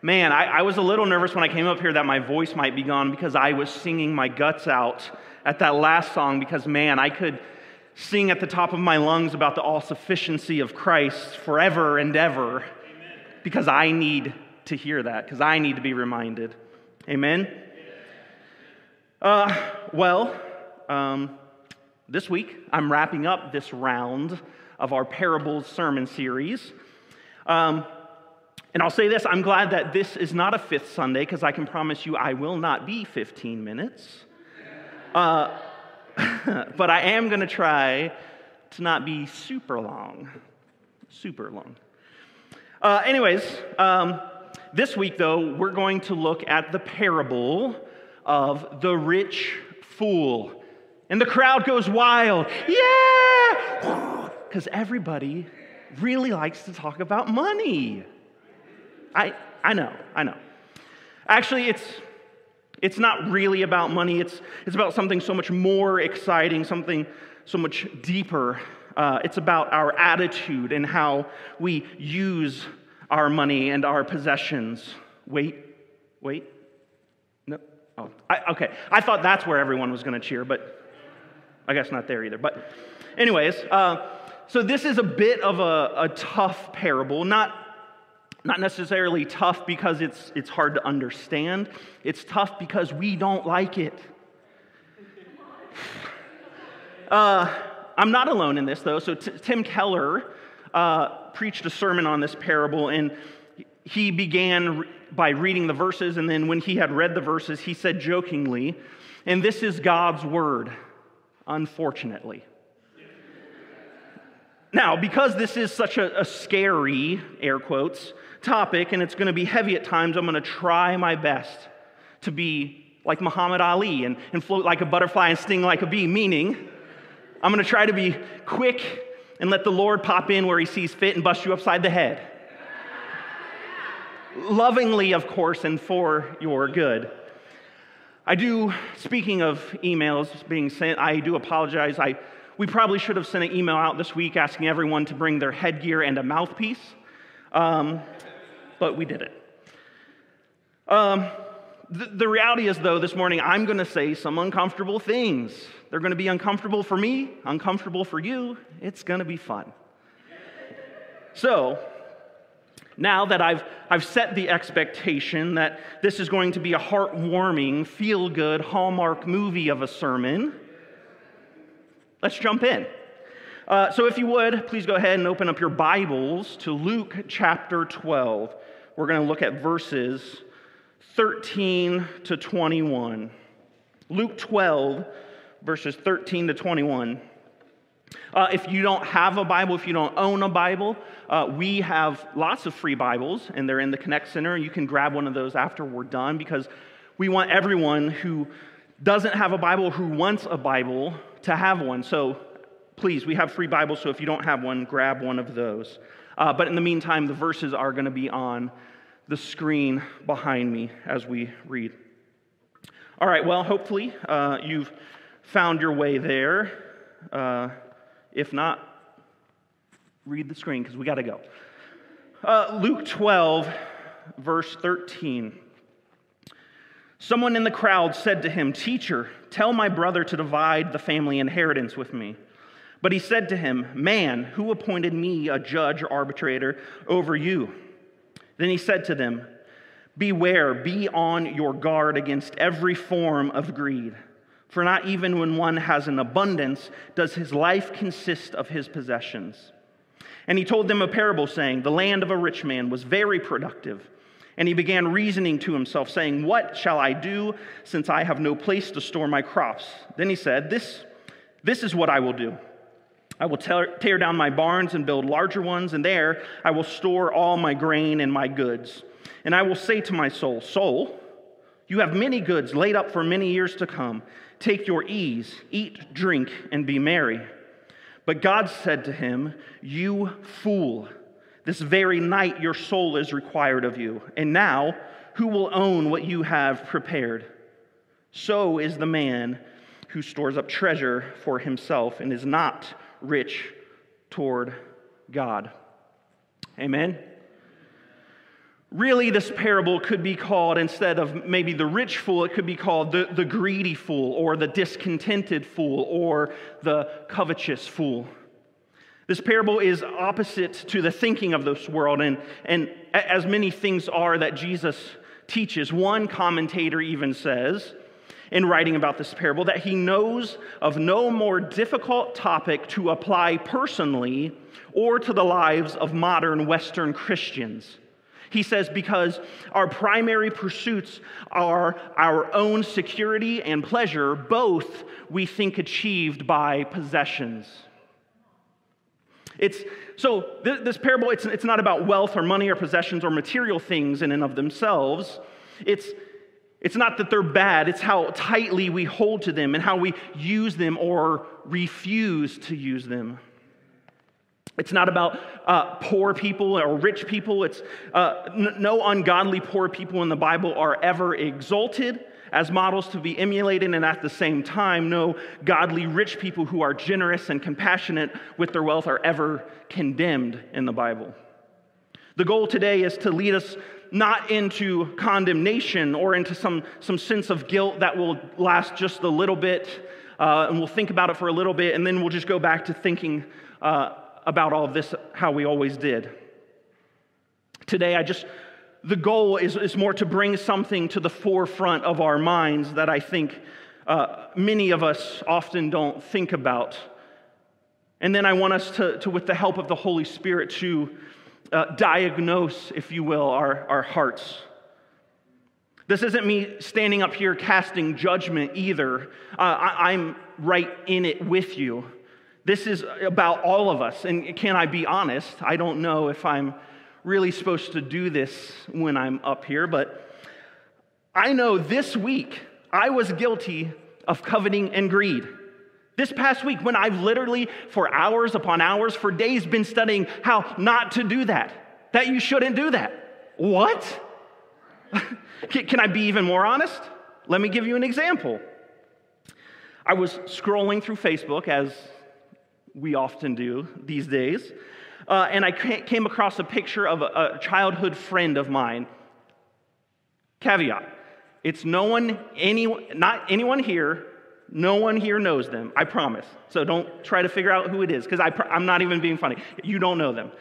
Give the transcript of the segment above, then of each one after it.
Man, I, I, was a little nervous when I came up here that my voice might be gone because I was singing my guts out at that last song because, man, I could sing at the top of my lungs about the all sufficiency of Christ forever and ever because I need to hear that, because I need to be reminded. Amen? Uh, well, um, this week I'm wrapping up this round of our parables sermon series. Um, and I'll say this I'm glad that this is not a fifth Sunday because I can promise you I will not be 15 minutes. Uh, but I am going to try to not be super long. Super long. Uh, anyways, um, this week, though, we're going to look at the parable of the rich fool. And the crowd goes wild. Yeah! Because everybody really likes to talk about money. I, I know, I know. Actually, it's, it's not really about money, it's, it's about something so much more exciting, something so much deeper. Uh, it's about our attitude and how we use our money and our possessions. Wait, wait. No. Oh, I, okay. I thought that's where everyone was going to cheer, but I guess not there either. But, anyways, uh, so this is a bit of a, a tough parable, not not necessarily tough because it's, it's hard to understand, it's tough because we don't like it. Uh, I'm not alone in this, though. So, t- Tim Keller uh, preached a sermon on this parable, and he began by reading the verses, and then when he had read the verses, he said jokingly, And this is God's word, unfortunately. Now, because this is such a, a scary, air quotes, topic, and it's going to be heavy at times, I'm going to try my best to be like Muhammad Ali and, and float like a butterfly and sting like a bee, meaning I'm going to try to be quick and let the Lord pop in where he sees fit and bust you upside the head. Lovingly, of course, and for your good. I do, speaking of emails being sent, I do apologize. I, we probably should have sent an email out this week asking everyone to bring their headgear and a mouthpiece. Um, but we did it. Um, the, the reality is, though, this morning I'm going to say some uncomfortable things. They're going to be uncomfortable for me, uncomfortable for you. It's going to be fun. So, now that I've, I've set the expectation that this is going to be a heartwarming, feel good, Hallmark movie of a sermon, let's jump in. Uh, so, if you would, please go ahead and open up your Bibles to Luke chapter 12 we're going to look at verses 13 to 21. Luke 12, verses 13 to 21. Uh, if you don't have a Bible, if you don't own a Bible, uh, we have lots of free Bibles, and they're in the Connect Center. You can grab one of those after we're done because we want everyone who doesn't have a Bible, who wants a Bible, to have one. So please, we have free Bibles, so if you don't have one, grab one of those. Uh, but in the meantime, the verses are going to be on the screen behind me as we read. All right, well, hopefully uh, you've found your way there. Uh, if not, read the screen because we got to go. Uh, Luke 12, verse 13. Someone in the crowd said to him, Teacher, tell my brother to divide the family inheritance with me. But he said to him, Man, who appointed me a judge or arbitrator over you? Then he said to them, Beware, be on your guard against every form of greed. For not even when one has an abundance does his life consist of his possessions. And he told them a parable, saying, The land of a rich man was very productive. And he began reasoning to himself, saying, What shall I do since I have no place to store my crops? Then he said, This, this is what I will do. I will tear down my barns and build larger ones, and there I will store all my grain and my goods. And I will say to my soul, Soul, You have many goods laid up for many years to come. Take your ease, eat, drink, and be merry. But God said to him, You fool, this very night your soul is required of you. And now, who will own what you have prepared? So is the man who stores up treasure for himself and is not rich toward God. Amen. Really, this parable could be called, instead of maybe the rich fool, it could be called the, the greedy fool, or the discontented fool, or the covetous fool. This parable is opposite to the thinking of this world, and, and as many things are that Jesus teaches. One commentator even says, in writing about this parable, that he knows of no more difficult topic to apply personally or to the lives of modern Western Christians he says, because our primary pursuits are our own security and pleasure, both we think achieved by possessions. It's, so th- this parable, it's, it's not about wealth or money or possessions or material things in and of themselves. It's, it's not that they're bad, it's how tightly we hold to them and how we use them or refuse to use them. It's not about uh, poor people or rich people. It's uh, n- no ungodly poor people in the Bible are ever exalted as models to be emulated, and at the same time, no godly rich people who are generous and compassionate with their wealth are ever condemned in the Bible. The goal today is to lead us not into condemnation or into some, some sense of guilt that will last just a little bit, uh, and we'll think about it for a little bit, and then we'll just go back to thinking uh, about all of this how we always did. Today, I just, the goal is, is more to bring something to the forefront of our minds that I think uh, many of us often don't think about. And then I want us to, to with the help of the Holy Spirit, to uh, diagnose, if you will, our, our hearts. This isn't me standing up here casting judgment either. Uh, I, I'm right in it with you. This is about all of us. And can I be honest? I don't know if I'm really supposed to do this when I'm up here, but I know this week I was guilty of coveting and greed. This past week, when I've literally, for hours upon hours, for days, been studying how not to do that, that you shouldn't do that. What? Can I be even more honest? Let me give you an example. I was scrolling through Facebook, as we often do these days. Uh, and I came across a picture of a, a childhood friend of mine. Caveat it's no one, any, not anyone here, no one here knows them, I promise. So don't try to figure out who it is, because I'm not even being funny. You don't know them.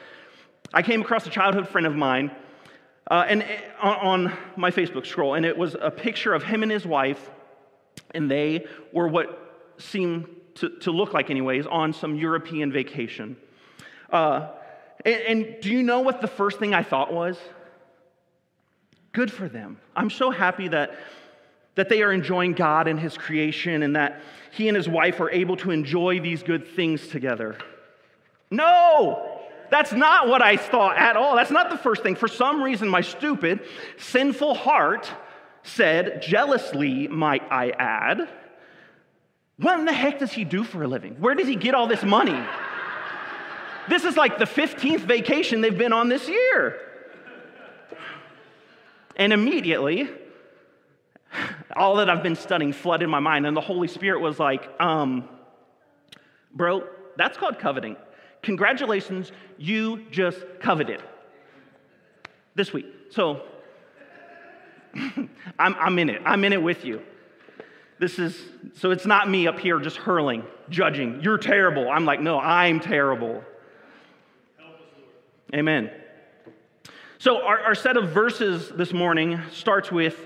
I came across a childhood friend of mine uh, and eh, on, on my Facebook scroll, and it was a picture of him and his wife, and they were what seemed to, to look like, anyways, on some European vacation. Uh, and, and do you know what the first thing I thought was? Good for them. I'm so happy that, that they are enjoying God and His creation and that he and his wife are able to enjoy these good things together. No! That's not what I thought at all. That's not the first thing. For some reason, my stupid, sinful heart said, jealously, might I add, what in the heck does he do for a living? Where does he get all this money? This is like the 15th vacation they've been on this year. And immediately, all that I've been studying flooded my mind, and the Holy Spirit was like, um, Bro, that's called coveting. Congratulations, you just coveted this week. So, I'm, I'm in it. I'm in it with you. This is, so it's not me up here just hurling, judging. You're terrible. I'm like, no, I'm terrible. Amen. So, our, our set of verses this morning starts with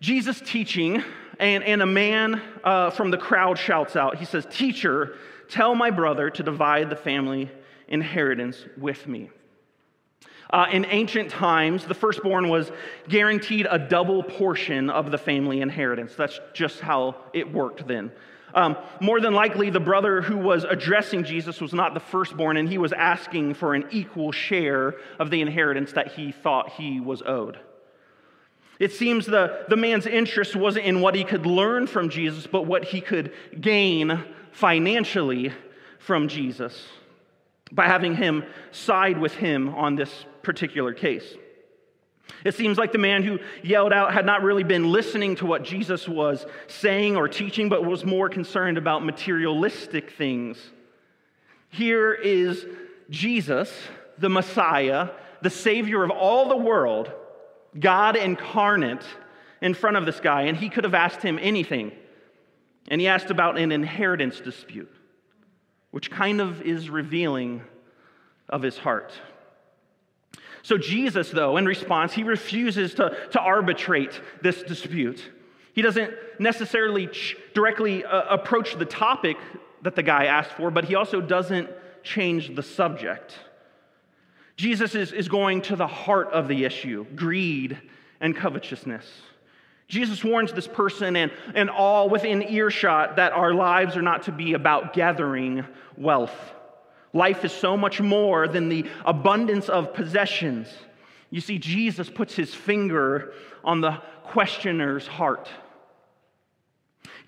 Jesus teaching, and, and a man uh, from the crowd shouts out. He says, Teacher, tell my brother to divide the family inheritance with me. Uh, in ancient times, the firstborn was guaranteed a double portion of the family inheritance. That's just how it worked then. Um, more than likely, the brother who was addressing Jesus was not the firstborn, and he was asking for an equal share of the inheritance that he thought he was owed. It seems the, the man's interest wasn't in what he could learn from Jesus, but what he could gain financially from Jesus by having him side with him on this particular case. It seems like the man who yelled out had not really been listening to what Jesus was saying or teaching, but was more concerned about materialistic things. Here is Jesus, the Messiah, the Savior of all the world, God incarnate, in front of this guy, and he could have asked him anything. And he asked about an inheritance dispute, which kind of is revealing of his heart. So, Jesus, though, in response, he refuses to, to arbitrate this dispute. He doesn't necessarily ch- directly uh, approach the topic that the guy asked for, but he also doesn't change the subject. Jesus is, is going to the heart of the issue greed and covetousness. Jesus warns this person and, and all within earshot that our lives are not to be about gathering wealth. Life is so much more than the abundance of possessions. You see, Jesus puts his finger on the questioner's heart.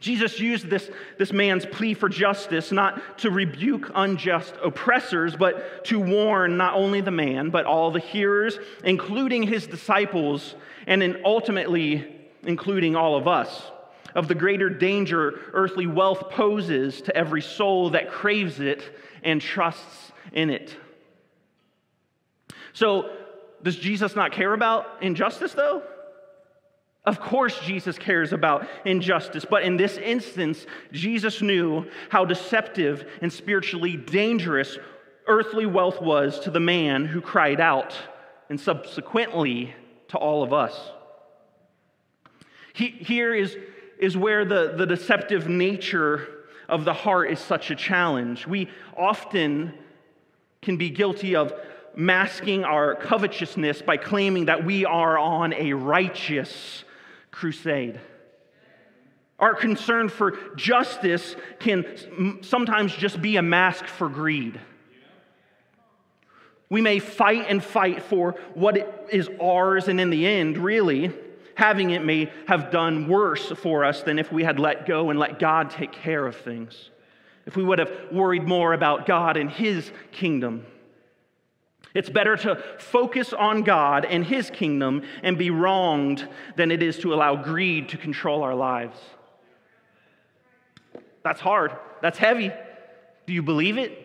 Jesus used this, this man's plea for justice not to rebuke unjust oppressors, but to warn not only the man, but all the hearers, including his disciples, and in ultimately including all of us, of the greater danger earthly wealth poses to every soul that craves it and trusts in it. So, does Jesus not care about injustice, though? Of course, Jesus cares about injustice, but in this instance, Jesus knew how deceptive and spiritually dangerous earthly wealth was to the man who cried out, and subsequently to all of us. He, here is, is where the, the deceptive nature of the heart is such a challenge. We often can be guilty of masking our covetousness by claiming that we are on a righteous crusade. Our concern for justice can sometimes just be a mask for greed. We may fight and fight for what is ours, and in the end, really, having it may have done worse for us than if we had let go and let God take care of things. If we would have worried more about God and His kingdom. It's better to focus on God and His kingdom and be wronged than it is to allow greed to control our lives. That's hard. That's heavy. Do you believe it?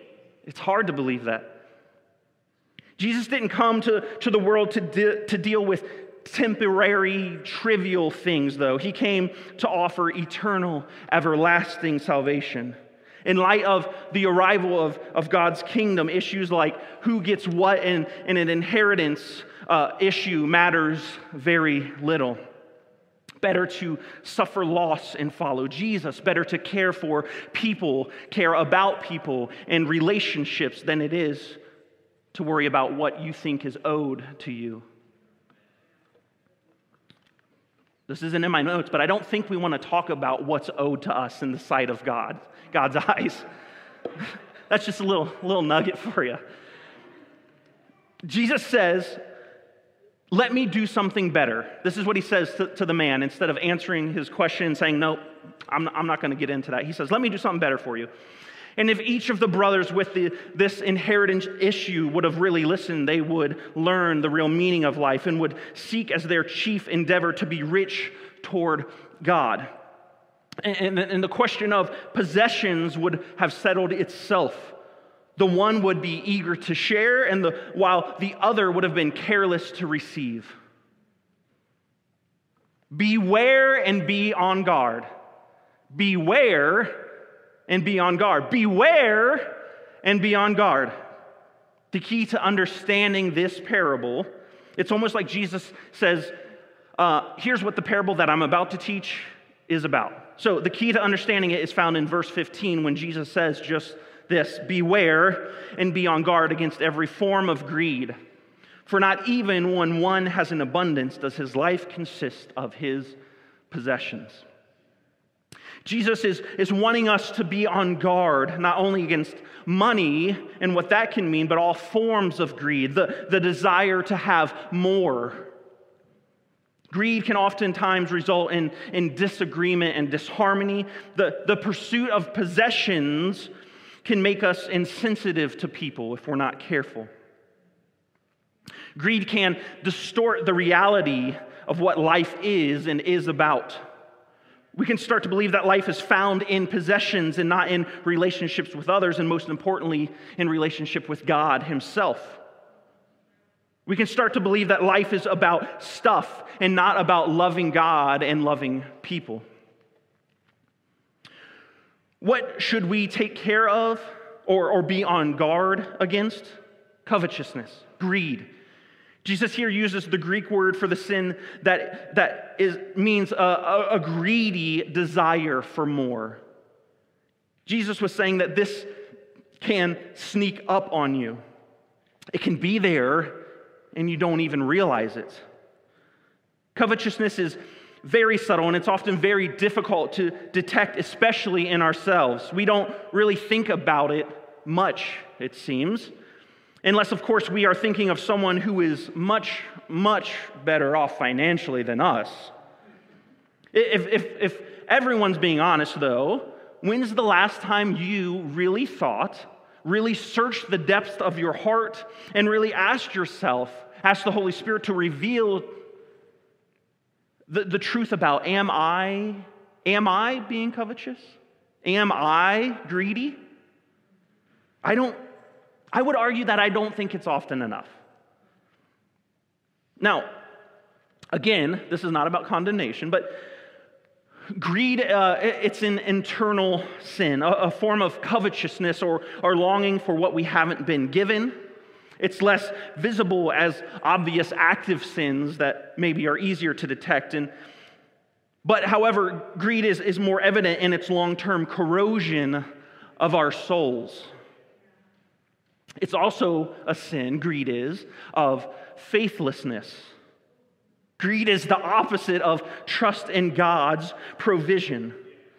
It's hard to believe that. Jesus didn't come to, to the world to, de- to deal with temporary, trivial things, though. He came to offer eternal, everlasting salvation. In light of the arrival of, of God's kingdom, issues like who gets what in, in an inheritance uh, issue matters very little. Better to suffer loss and follow Jesus. Better to care for people, care about people and relationships than it is to worry about what you think is owed to you. This isn't in my notes, but I don't think we want to talk about what's owed to us in the sight of God, God's eyes. That's just a little, little nugget for you. Jesus says, Let me do something better. This is what he says to, to the man instead of answering his question and saying, No, I'm, I'm not going to get into that. He says, Let me do something better for you. And if each of the brothers with the, this inheritance issue would have really listened, they would learn the real meaning of life and would seek as their chief endeavor to be rich toward God. And, and the question of possessions would have settled itself. The one would be eager to share, and the, while the other would have been careless to receive. Beware and be on guard. Beware and be on guard. Beware and be on guard. The key to understanding this parable, it's almost like Jesus says, uh, here's what the parable that I'm about to teach is about. So the key to understanding it is found in verse 15 when Jesus says just this Beware and be on guard against every form of greed. For not even when one has an abundance does his life consist of his possessions. Jesus is, is wanting us to be on guard, not only against money and what that can mean, but all forms of greed, the, the desire to have more. Greed can oftentimes result in, in disagreement and disharmony. The, the pursuit of possessions can make us insensitive to people if we're not careful. Greed can distort the reality of what life is and is about. We can start to believe that life is found in possessions and not in relationships with others, and most importantly, in relationship with God Himself. We can start to believe that life is about stuff and not about loving God and loving people. What should we take care of or, or be on guard against? Covetousness, greed. Jesus here uses the Greek word for the sin that, that is, means a, a, a greedy desire for more. Jesus was saying that this can sneak up on you. It can be there and you don't even realize it. Covetousness is very subtle and it's often very difficult to detect, especially in ourselves. We don't really think about it much, it seems, unless, of course, we are thinking of someone who is much, much better off financially than us. If, if, if everyone's being honest, though, when's the last time you really thought, really searched the depths of your heart, and really asked yourself, asked the Holy Spirit to reveal the, the truth about am I, am I being covetous? Am I greedy? I don't, I would argue that I don't think it's often enough. Now, again, this is not about condemnation, but greed, uh, it's an internal sin, a, a form of covetousness or, or longing for what we haven't been given it's less visible as obvious active sins that maybe are easier to detect. And, but however, greed is, is more evident in its long term corrosion of our souls. It's also a sin, greed is, of faithlessness. Greed is the opposite of trust in God's provision.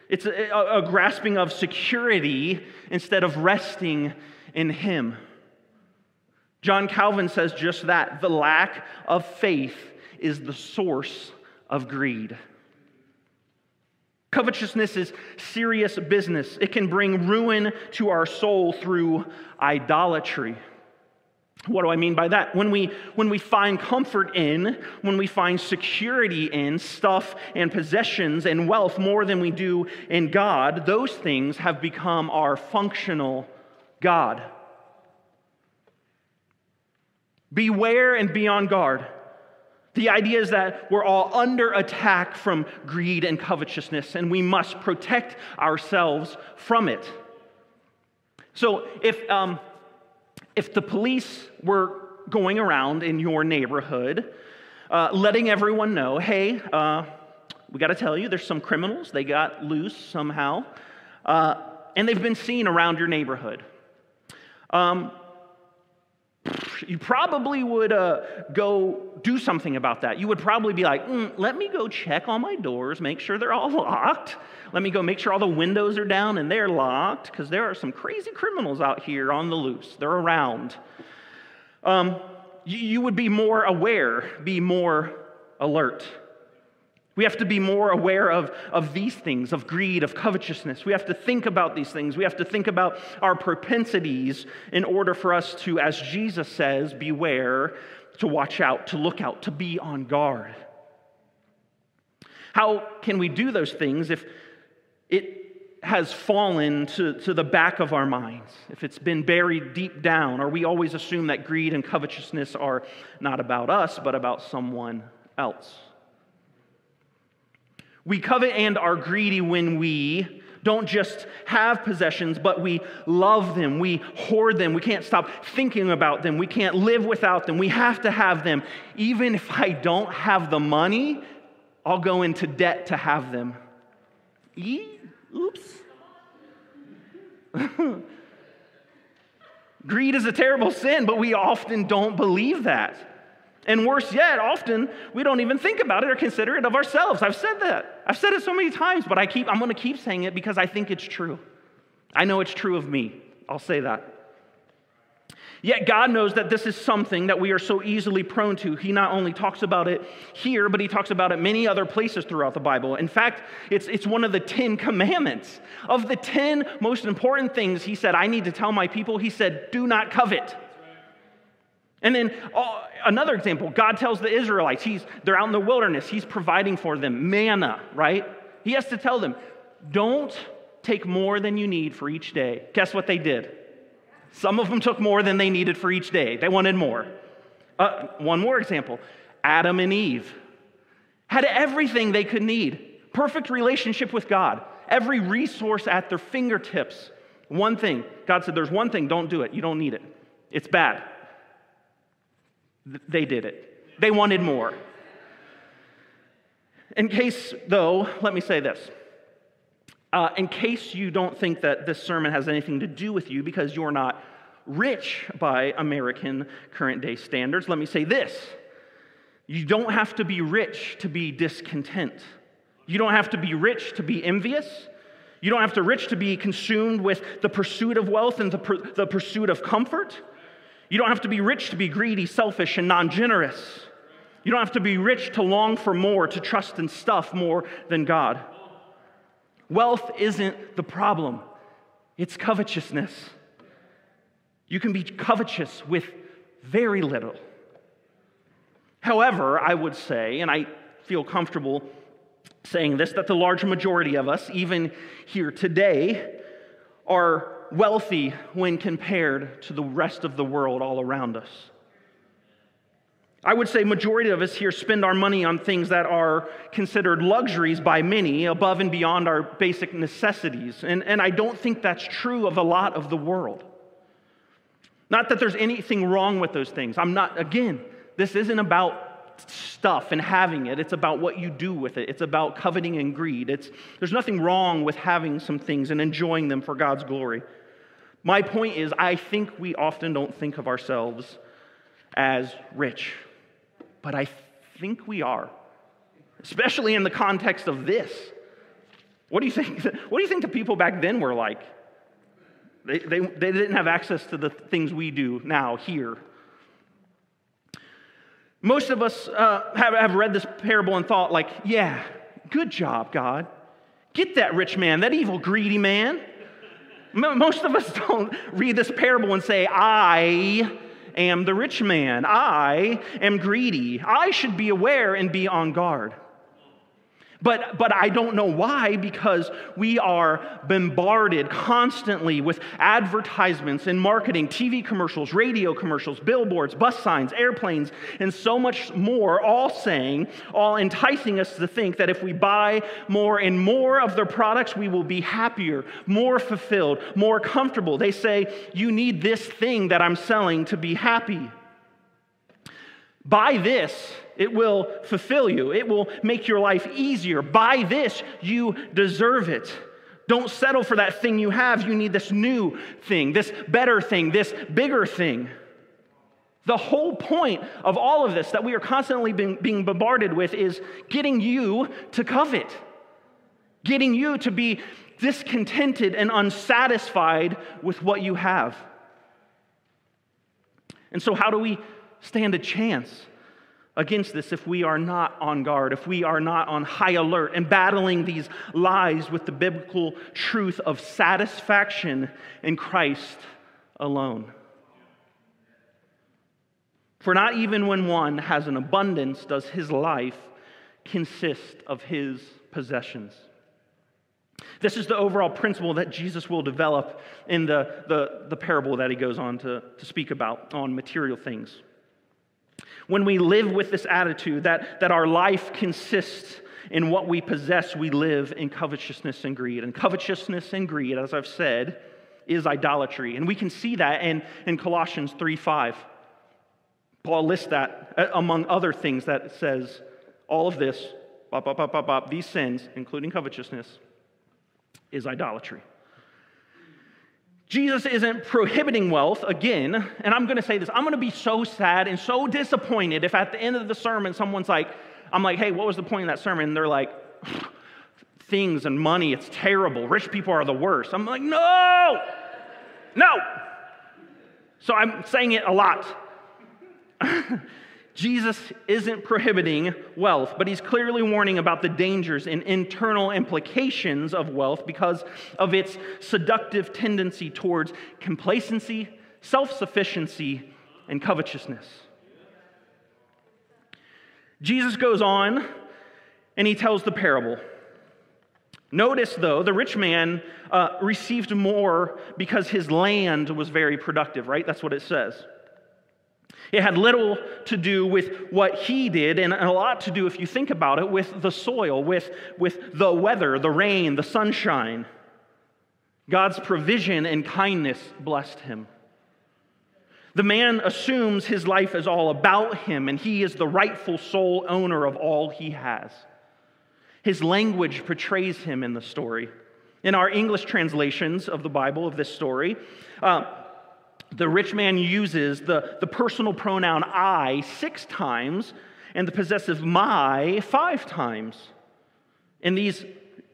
It's a, a, a grasping of security instead of resting in Him. John Calvin says just that the lack of faith is the source of greed. Covetousness is serious business. It can bring ruin to our soul through idolatry. What do I mean by that? When we, when we find comfort in, when we find security in stuff and possessions and wealth more than we do in God, those things have become our functional God. Beware and be on guard. The idea is that we're all under attack from greed and covetousness, and we must protect ourselves from it. So, if, um, if the police were going around in your neighborhood, uh, letting everyone know, hey, uh, we got to tell you, there's some criminals, they got loose somehow, uh, and they've been seen around your neighborhood. Um, you probably would uh, go do something about that. You would probably be like, mm, let me go check all my doors, make sure they're all locked. Let me go make sure all the windows are down and they're locked, because there are some crazy criminals out here on the loose. They're around. Um, you, you would be more aware, be more alert. We have to be more aware of, of these things, of greed, of covetousness. We have to think about these things. We have to think about our propensities in order for us to, as Jesus says, beware, to watch out, to look out, to be on guard. How can we do those things if it has fallen to, to the back of our minds, if it's been buried deep down, or we always assume that greed and covetousness are not about us, but about someone else? We covet and are greedy when we don't just have possessions, but we love them. We hoard them. We can't stop thinking about them. We can't live without them. We have to have them. Even if I don't have the money, I'll go into debt to have them. Oops. Greed is a terrible sin, but we often don't believe that. And worse yet, often we don't even think about it or consider it of ourselves. I've said that. I've said it so many times, but I keep, I'm going to keep saying it because I think it's true. I know it's true of me. I'll say that. Yet God knows that this is something that we are so easily prone to. He not only talks about it here, but he talks about it many other places throughout the Bible. In fact, it's, it's one of the Ten Commandments. Of the 10 most important things he said, I need to tell my people, he said, do not covet. And then uh, another example, God tells the Israelites, he's, they're out in the wilderness, he's providing for them manna, right? He has to tell them, don't take more than you need for each day. Guess what they did? Some of them took more than they needed for each day. They wanted more. Uh, one more example Adam and Eve had everything they could need perfect relationship with God, every resource at their fingertips. One thing God said, There's one thing, don't do it. You don't need it. It's bad. They did it, they wanted more. In case, though, let me say this. Uh, in case you don't think that this sermon has anything to do with you because you're not rich by American current day standards, let me say this. You don't have to be rich to be discontent. You don't have to be rich to be envious. You don't have to rich to be consumed with the pursuit of wealth and the, the pursuit of comfort. You don't have to be rich to be greedy, selfish, and non generous. You don't have to be rich to long for more, to trust in stuff more than God. Wealth isn't the problem, it's covetousness. You can be covetous with very little. However, I would say, and I feel comfortable saying this, that the large majority of us, even here today, are wealthy when compared to the rest of the world all around us. I would say majority of us here spend our money on things that are considered luxuries by many above and beyond our basic necessities. And, and I don't think that's true of a lot of the world. Not that there's anything wrong with those things. I'm not, again, this isn't about stuff and having it. It's about what you do with it. It's about coveting and greed. It's, there's nothing wrong with having some things and enjoying them for God's glory. My point is, I think we often don't think of ourselves as rich but I think we are, especially in the context of this. What do you think? What do you think the people back then were like? They, they, they didn't have access to the things we do now here. Most of us uh, have, have read this parable and thought, like, yeah, good job, God. Get that rich man, that evil, greedy man. Most of us don't read this parable and say, I am the rich man. I am greedy. I should be aware and be on guard. But, but I don't know why, because we are bombarded constantly with advertisements and marketing, TV commercials, radio commercials, billboards, bus signs, airplanes, and so much more, all saying, all enticing us to think that if we buy more and more of their products, we will be happier, more fulfilled, more comfortable. They say, You need this thing that I'm selling to be happy. Buy this it will fulfill you, it will make your life easier. Buy this, you deserve it. Don't settle for that thing you have. You need this new thing, this better thing, this bigger thing. The whole point of all of this that we are constantly being, being bombarded with is getting you to covet, getting you to be discontented and unsatisfied with what you have. And so, how do we stand a chance against this if we are not on guard, if we are not on high alert and battling these lies with the biblical truth of satisfaction in Christ alone. For not even when one has an abundance does his life consist of his possessions. This is the overall principle that Jesus will develop in the, the, the parable that he goes on to, to speak about on material things. When we live with this attitude that, that our life consists in what we possess, we live in covetousness and greed. And covetousness and greed, as I've said, is idolatry. And we can see that in, in Colossians 3 5. Paul lists that uh, among other things that says all of this, bop, bop, bop, these sins, including covetousness, is idolatry. Jesus isn't prohibiting wealth again, and I'm going to say this I'm going to be so sad and so disappointed if at the end of the sermon someone's like, I'm like, hey, what was the point of that sermon? And they're like, things and money, it's terrible. Rich people are the worst. I'm like, no, no. So I'm saying it a lot. Jesus isn't prohibiting wealth, but he's clearly warning about the dangers and internal implications of wealth because of its seductive tendency towards complacency, self sufficiency, and covetousness. Jesus goes on and he tells the parable. Notice, though, the rich man uh, received more because his land was very productive, right? That's what it says. It had little to do with what he did, and a lot to do, if you think about it, with the soil, with, with the weather, the rain, the sunshine. God's provision and kindness blessed him. The man assumes his life is all about him, and he is the rightful sole owner of all he has. His language portrays him in the story. In our English translations of the Bible, of this story, uh, the rich man uses the, the personal pronoun I six times and the possessive my five times in these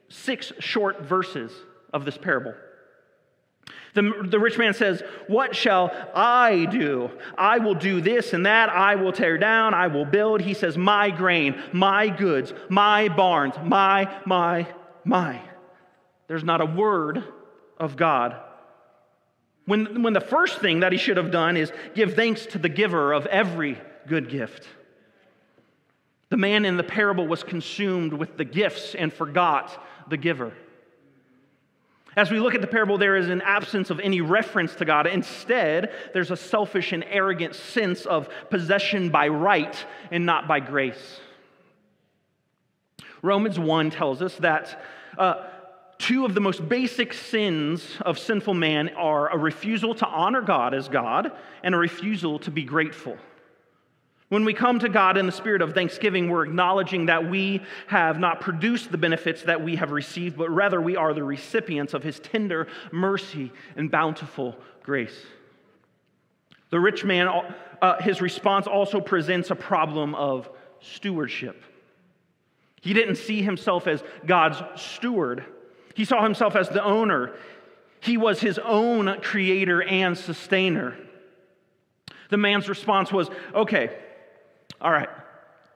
six short verses of this parable. The, the rich man says, What shall I do? I will do this and that. I will tear down. I will build. He says, My grain, my goods, my barns, my, my, my. There's not a word of God when, when the first thing that he should have done is give thanks to the giver of every good gift. The man in the parable was consumed with the gifts and forgot the giver. As we look at the parable, there is an absence of any reference to God. Instead, there's a selfish and arrogant sense of possession by right and not by grace. Romans 1 tells us that uh, two of the most basic sins of sinful man are a refusal to honor God as God and a refusal to be grateful. When we come to God in the spirit of thanksgiving, we're acknowledging that we have not produced the benefits that we have received, but rather we are the recipients of His tender mercy and bountiful grace. The rich man, uh, his response also presents a problem of stewardship. He didn't see himself as God's steward he saw himself as the owner. He was his own creator and sustainer. The man's response was, okay, all right,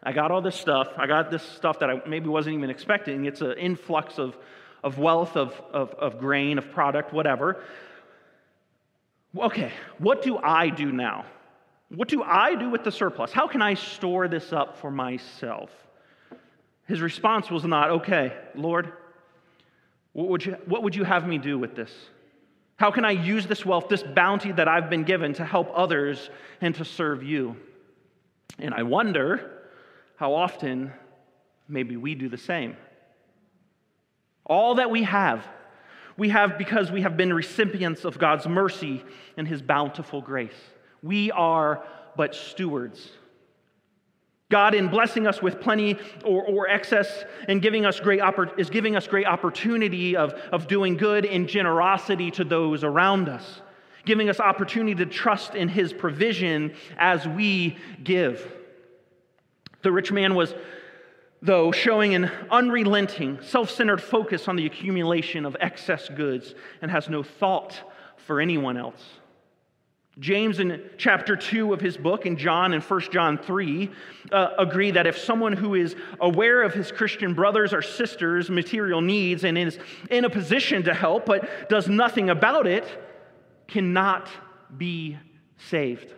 I got all this stuff. I got this stuff that I maybe wasn't even expecting. It's an influx of, of wealth, of, of, of grain, of product, whatever. Okay, what do I do now? What do I do with the surplus? How can I store this up for myself? His response was not, okay, Lord, what would, you, what would you have me do with this? How can I use this wealth, this bounty that I've been given to help others and to serve you? And I wonder how often maybe we do the same. All that we have, we have because we have been recipients of God's mercy and His bountiful grace. We are but stewards God, in blessing us with plenty or, or excess and giving us great oppor- is giving us great opportunity of, of doing good and generosity to those around us, giving us opportunity to trust in His provision as we give. The rich man was, though, showing an unrelenting, self centered focus on the accumulation of excess goods and has no thought for anyone else. James, in chapter 2 of his book, and John in 1 John 3, uh, agree that if someone who is aware of his Christian brothers or sisters' material needs and is in a position to help but does nothing about it, cannot be saved.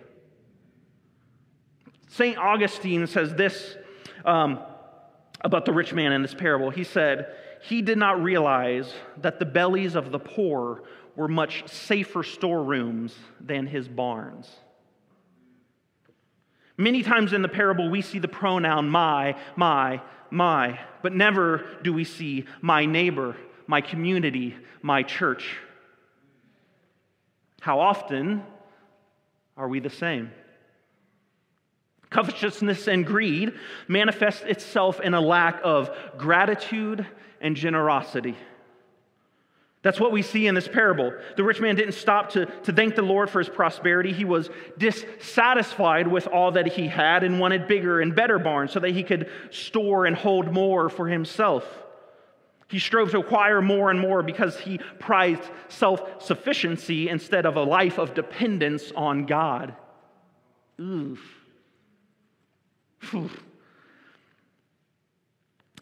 St. Augustine says this um, about the rich man in this parable. He said, He did not realize that the bellies of the poor were much safer storerooms than his barns. Many times in the parable, we see the pronoun my, my, my, but never do we see my neighbor, my community, my church. How often are we the same? Covetousness and greed manifest itself in a lack of gratitude and generosity. That's what we see in this parable. The rich man didn't stop to, to thank the Lord for his prosperity. He was dissatisfied with all that he had and wanted bigger and better barns so that he could store and hold more for himself. He strove to acquire more and more because he prized self sufficiency instead of a life of dependence on God. Oof.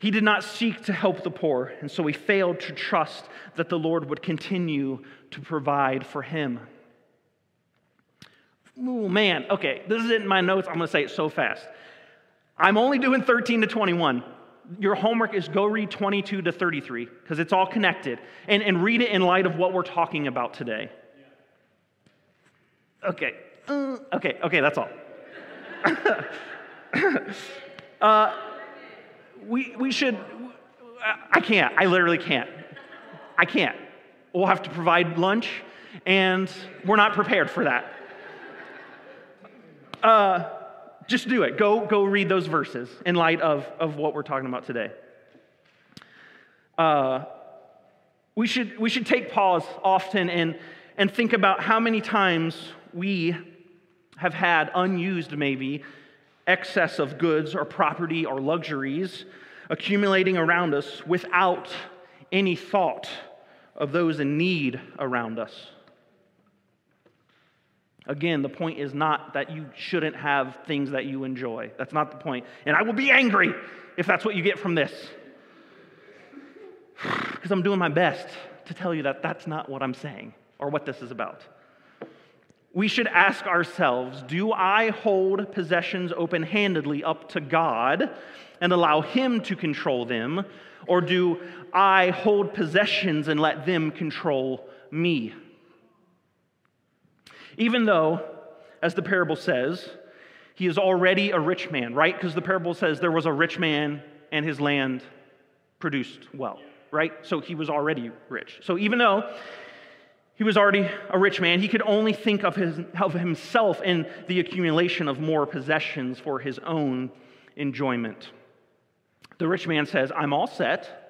He did not seek to help the poor, and so he failed to trust that the Lord would continue to provide for him. Oh, man. Okay, this is in my notes. I'm going to say it so fast. I'm only doing 13 to 21. Your homework is go read 22 to 33 because it's all connected and, and read it in light of what we're talking about today. Okay. Uh, okay, okay, that's all. uh, we, we should, I can't. I literally can't. I can't. We'll have to provide lunch, and we're not prepared for that. Uh, just do it. Go, go read those verses in light of, of what we're talking about today. Uh, we, should, we should take pause often and, and think about how many times we have had unused, maybe, excess of goods or property or luxuries accumulating around us without any thought of those in need around us. Again, the point is not that you shouldn't have things that you enjoy. That's not the point. And I will be angry if that's what you get from this. Because I'm doing my best to tell you that that's not what I'm saying or what this is about we should ask ourselves do I hold possessions open handedly up to God and allow Him to control them? Or do I hold possessions and let them control me? Even though, as the parable says, he is already a rich man, right? Because the parable says there was a rich man and his land produced well, right? So he was already rich. So even though he was already a rich man. He could only think of, his, of himself in the accumulation of more possessions for his own enjoyment. The rich man says, I'm all set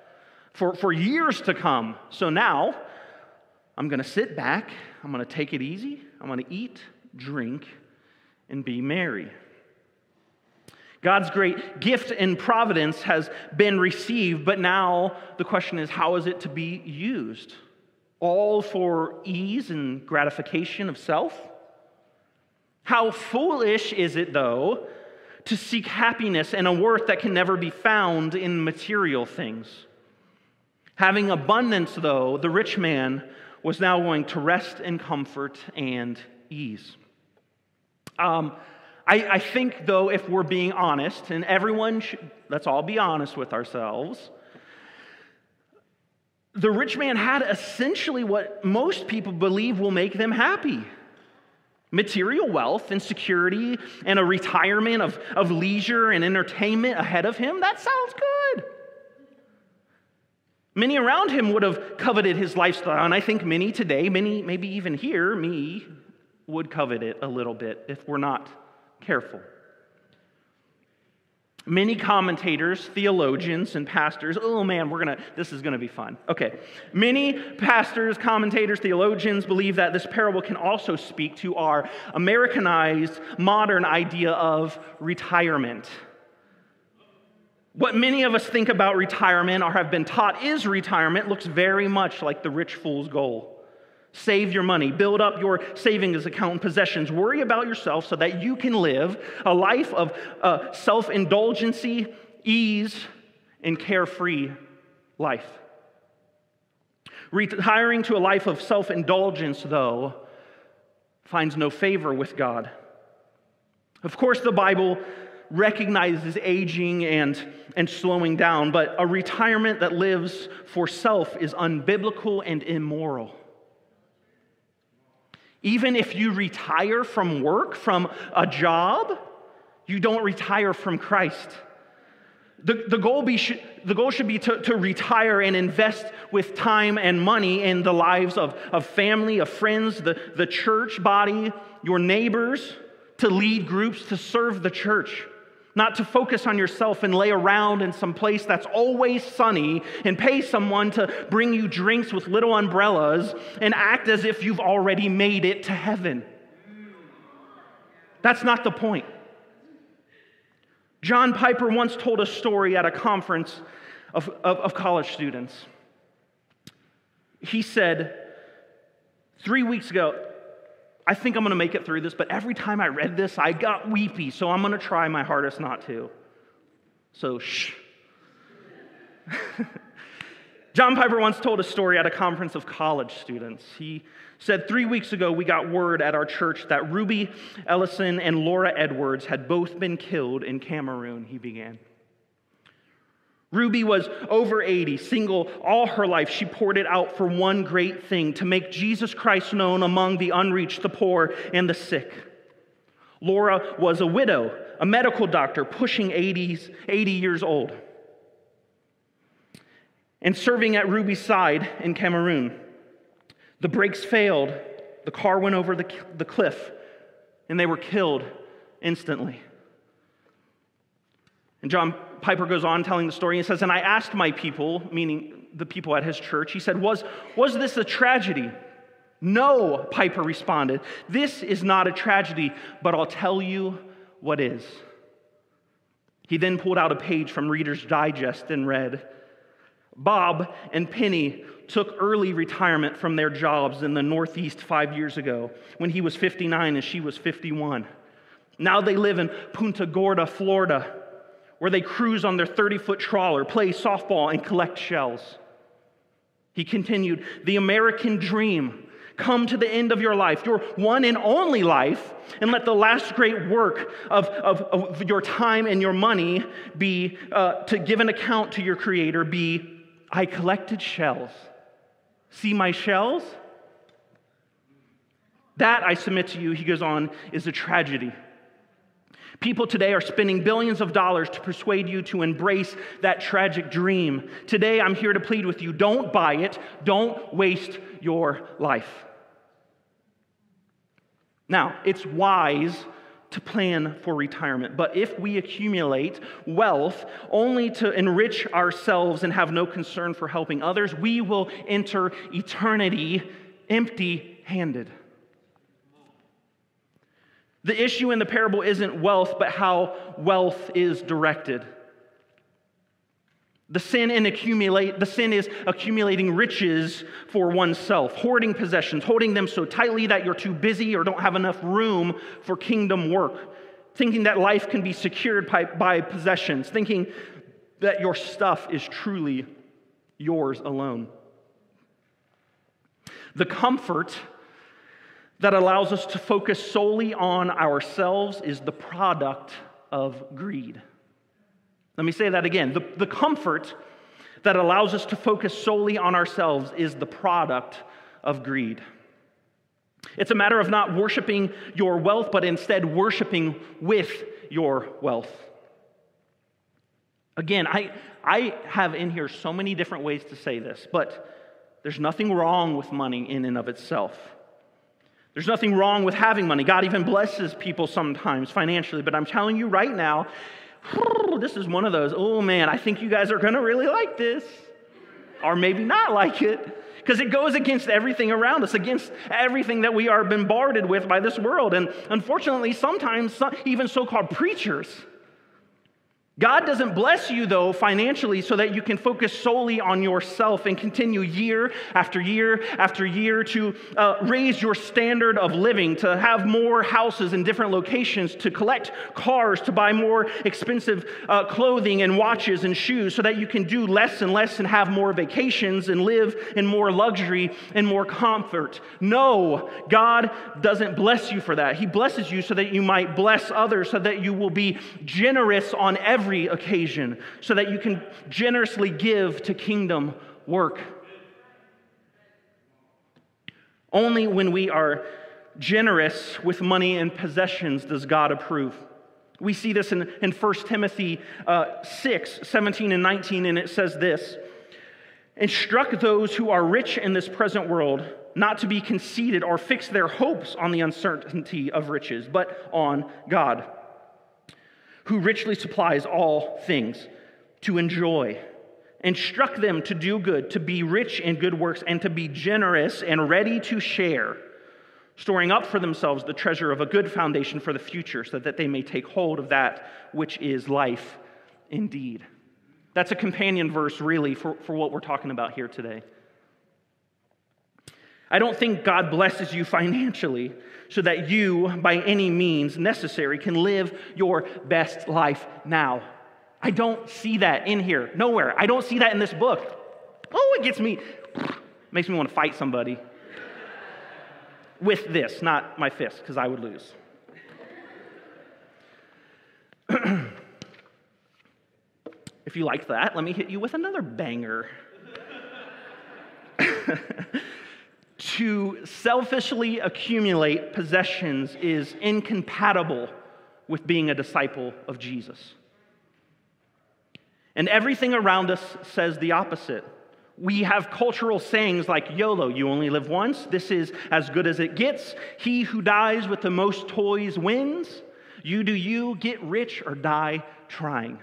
for, for years to come. So now I'm going to sit back, I'm going to take it easy, I'm going to eat, drink, and be merry. God's great gift and providence has been received, but now the question is how is it to be used? All for ease and gratification of self? How foolish is it, though, to seek happiness and a worth that can never be found in material things? Having abundance, though, the rich man was now going to rest in comfort and ease. Um, I, I, think, though, if we're being honest, and everyone, should, let's all be honest with ourselves, the rich man had essentially what most people believe will make them happy material wealth and security and a retirement of, of leisure and entertainment ahead of him. That sounds good. Many around him would have coveted his lifestyle, and I think many today, many maybe even here, me, would covet it a little bit if we're not careful. Many commentators, theologians, and pastors, oh man, we're gonna, this is gonna be fun. Okay. Many pastors, commentators, theologians believe that this parable can also speak to our Americanized modern idea of retirement. What many of us think about retirement or have been taught is retirement looks very much like the rich fool's goal. Save your money, build up your savings account and possessions. Worry about yourself so that you can live a life of uh, self indulgency, ease, and carefree life. Retiring to a life of self indulgence, though, finds no favor with God. Of course, the Bible recognizes aging and, and slowing down, but a retirement that lives for self is unbiblical and immoral. Even if you retire from work, from a job, you don't retire from Christ. The, the, goal, be, the goal should be to, to retire and invest with time and money in the lives of, of family, of friends, the, the church body, your neighbors, to lead groups, to serve the church not to focus on yourself and lay around in some place that's always sunny and pay someone to bring you drinks with little umbrellas and act as if you've already made it to heaven. That's not the point. John Piper once told a story at a conference of, of, of college students. He said, three weeks ago, I think I'm going to make it through this, but every time I read this, I got weepy, so I'm going to try my hardest not to. So, shh. John Piper once told a story at a conference of college students. He said, Three weeks ago, we got word at our church that Ruby Eliason and Laura Edwards had both been killed in Cameroon, he began. Ruby was over 80, single all her life. She poured it out for one great thing to make Jesus Christ known among the unreached, the poor, and the sick. Laura was a widow, a medical doctor, pushing 80s, 80 years old, and serving at Ruby's side in Cameroon. The brakes failed, the car went over the, the cliff, and they were killed instantly. And John Piper goes on telling the story. He says, And I asked my people, meaning the people at his church, he said, Was, was this a tragedy? No, Piper responded. This is not a tragedy, but I'll tell you what is. He then pulled out a page from Reader's Digest and read Bob and Penny took early retirement from their jobs in the Northeast five years ago when he was 59 and she was 51. Now they live in Punta Gorda, Florida where they cruise on their 30 foot trawler, play softball, and collect shells. He continued, The American dream. Come to the end of your life, your one and only life, and let the last great work of, of, of your time and your money be uh, to give an account to your Creator be I collected shells. See my shells? That, I submit to you, he goes on, is a tragedy. People today are spending billions of dollars to persuade you to embrace that tragic dream. Today, I'm here to plead with you don't buy it, don't waste your life. Now, it's wise to plan for retirement, but if we accumulate wealth only to enrich ourselves and have no concern for helping others, we will enter eternity empty handed. The issue in the parable isn't wealth, but how wealth is directed. The sin in accumulate the sin is accumulating riches for oneself, hoarding possessions, holding them so tightly that you're too busy or don't have enough room for kingdom work, thinking that life can be secured by, by possessions, thinking that your stuff is truly yours alone. The comfort that allows us to focus solely on ourselves is the product of greed. Let me say that again. The, the comfort that allows us to focus solely on ourselves is the product of greed. It's a matter of not worshiping your wealth, but instead worshiping with your wealth. Again, I, I have in here so many different ways to say this, but there's nothing wrong with money in and of itself. There's nothing wrong with having money. God even blesses people sometimes financially, but I'm telling you right now, this is one of those, oh man, I think you guys are going to really like this. Or maybe not like it. Because it goes against everything around us, against everything that we are bombarded with by this world. And unfortunately, sometimes even so called preachers God doesn't bless you, though, financially so that you can focus solely on yourself and continue year after year after year to uh, raise your standard of living, to have more houses in different locations, to collect cars, to buy more expensive uh, clothing and watches and shoes so that you can do less and less and have more vacations and live in more luxury and more comfort. No, God doesn't bless you for that. He blesses you so that you might bless others, so that you will be generous on every every occasion so that you can generously give to kingdom work. Only when we are generous with money and possessions does God approve. We see this in, in 1 Timothy uh, 6 17 and 19, and it says this Instruct those who are rich in this present world not to be conceited or fix their hopes on the uncertainty of riches, but on God who richly supplies all things to enjoy. Instruct them to do good, to be rich in good works, and to be generous and ready to share, storing up for themselves the treasure of a good foundation for the future, so that they may take hold of that which is life indeed. That's a companion verse, really, for, for what we're talking about here today. I don't think God blesses you financially so that you, by any means necessary, can live your best life now. I don't see that in here. Nowhere. I don't see that in this book. Oh, it gets me, makes me want to fight somebody with this, not my fist, because I would lose. if you like that, let me hit you with another banger. to selfishly accumulate possessions is incompatible with being a disciple of Jesus. And everything around us says the opposite. We have cultural sayings like YOLO, you only live once. This is as good as it gets. He who dies with the most toys wins. You do you, get rich or die trying.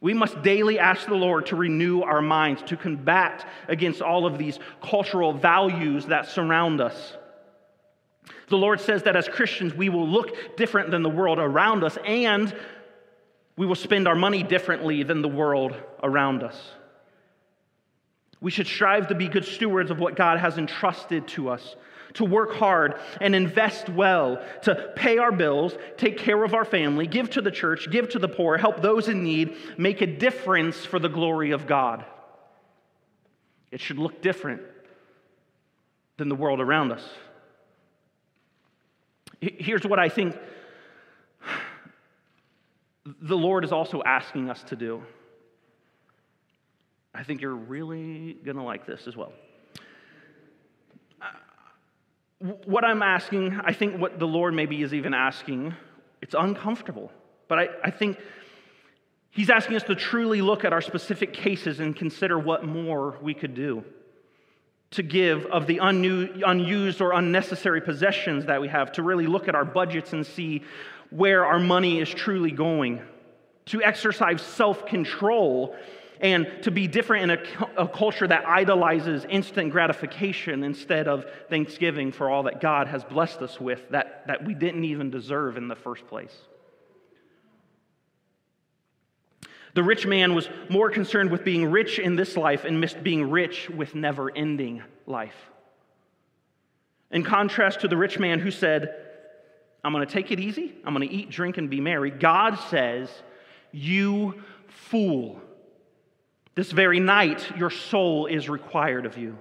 We must daily ask the Lord to renew our minds, to combat against all of these cultural values that surround us. The Lord says that as Christians, we will look different than the world around us, and we will spend our money differently than the world around us. We should strive to be good stewards of what God has entrusted to us, to work hard and invest well, to pay our bills, take care of our family, give to the church, give to the poor, help those in need, make a difference for the glory of God. It should look different than the world around us. Here's what I think the Lord is also asking us to do. I think you're really going to like this as well. What I'm asking, I think what the Lord maybe is even asking, it's uncomfortable, but I, I think He's asking us to truly look at our specific cases and consider what more we could do to give of the unused or unnecessary possessions that we have, to really look at our budgets and see where our money is truly going, to exercise self control, and to be different in a, a, culture that idolizes instant gratification instead of thanksgiving for all that God has blessed us with that, that we didn't even deserve in the first place. The rich man was more concerned with being rich in this life and missed being rich with never ending life. In contrast to the rich man who said, I'm going to take it easy. I'm going to eat, drink, and be merry. God says, You fool. This very night, your soul is required of you.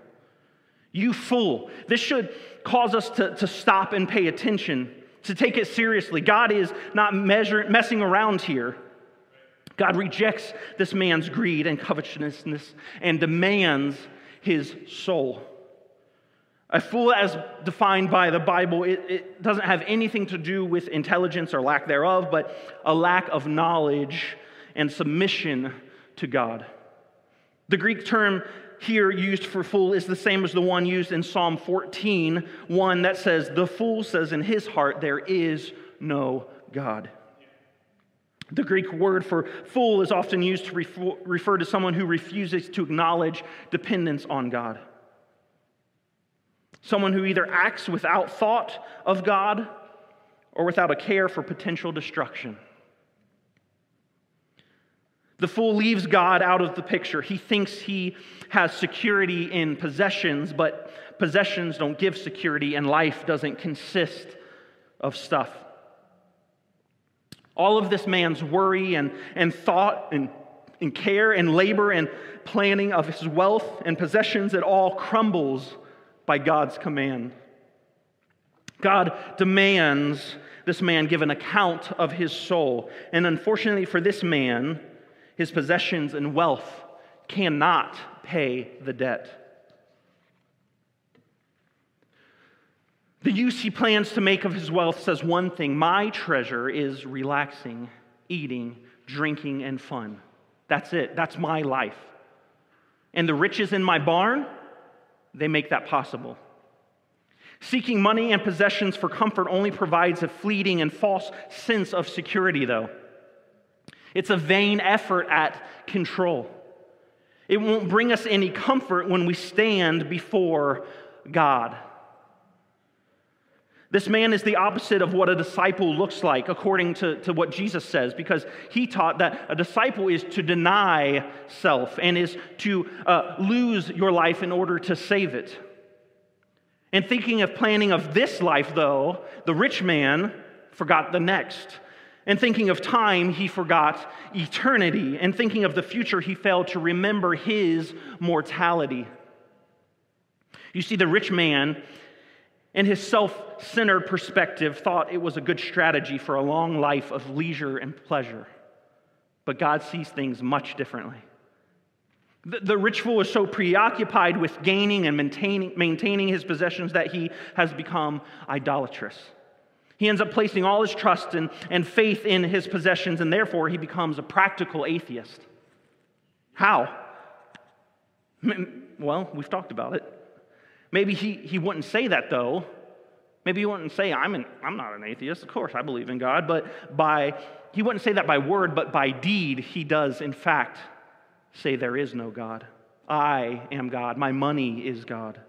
You fool. This should cause us to, to stop and pay attention, to take it seriously. God is not measure, messing around here. God rejects this man's greed and covetousness and demands his soul. A fool, as defined by the Bible, it, it, doesn't have anything to do with intelligence or lack thereof, but a lack of knowledge and submission to God. The Greek term here used for fool is the same as the one used in Psalm 14, one that says, The fool says in his heart, There is no God. The Greek word for fool is often used to refer to someone who refuses to acknowledge dependence on God. Someone who either acts without thought of God or without a care for potential destruction. The fool leaves God out of the picture. He thinks he has security in possessions, but possessions don't give security, and life doesn't consist of stuff. All of this man's worry and, and thought and, and care and labor and planning of his wealth and possessions, it all crumbles by God's command. God demands this man give an account of his soul. And unfortunately for this man, his possessions and wealth cannot pay the debt. The use he plans to make of his wealth says one thing my treasure is relaxing, eating, drinking, and fun. That's it. That's my life. And the riches in my barn, they make that possible. Seeking money and possessions for comfort only provides a fleeting and false sense of security, though. It's a vain effort at control. It won't bring us any comfort when we stand before God. This man is the opposite of what a disciple looks like, according to, to what Jesus says, because he taught that a disciple is to deny self and is to uh, lose your life in order to save it. And thinking of planning of this life, though, the rich man forgot the next. And thinking of time, he forgot eternity. And thinking of the future, he failed to remember his mortality. You see, the rich man in his self centered perspective, thought it was a good strategy for a long life of leisure and pleasure. But God sees things much differently. The, the rich fool is so preoccupied with gaining and maintaining, maintaining his possessions that he has become idolatrous. He ends up placing all his trust and, and faith in his possessions, and therefore he becomes a practical atheist. How? Well, we've talked about it. Maybe he, he wouldn't say that though. Maybe he wouldn't say, I'm, an, I'm not an atheist. Of course, I believe in God. But by, he wouldn't say that by word, but by deed, he does, in fact, say, There is no God. I am God. My money is God.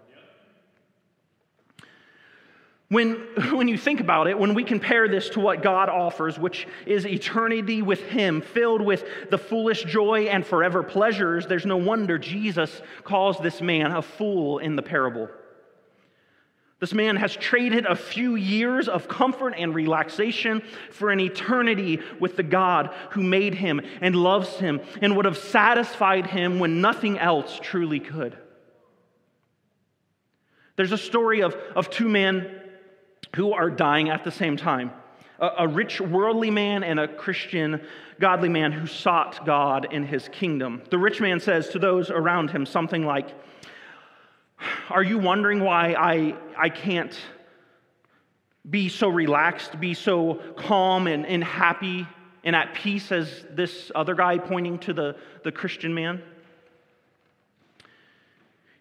When, when you think about it, when we compare this to what God offers, which is eternity with Him, filled with the foolish joy and forever pleasures, there's no wonder Jesus calls this man a fool in the parable. This man has traded a few years of comfort and relaxation for an eternity with the God who made him and loves him and would have satisfied him when nothing else truly could. There's a story of, of two men who are dying at the same time a, a rich worldly man and a Christian godly man who sought God in his kingdom. The rich man says to those around him something like, Are you wondering why I, I can't be so relaxed, be so calm and, and happy and at peace as this other guy pointing to the, the Christian man?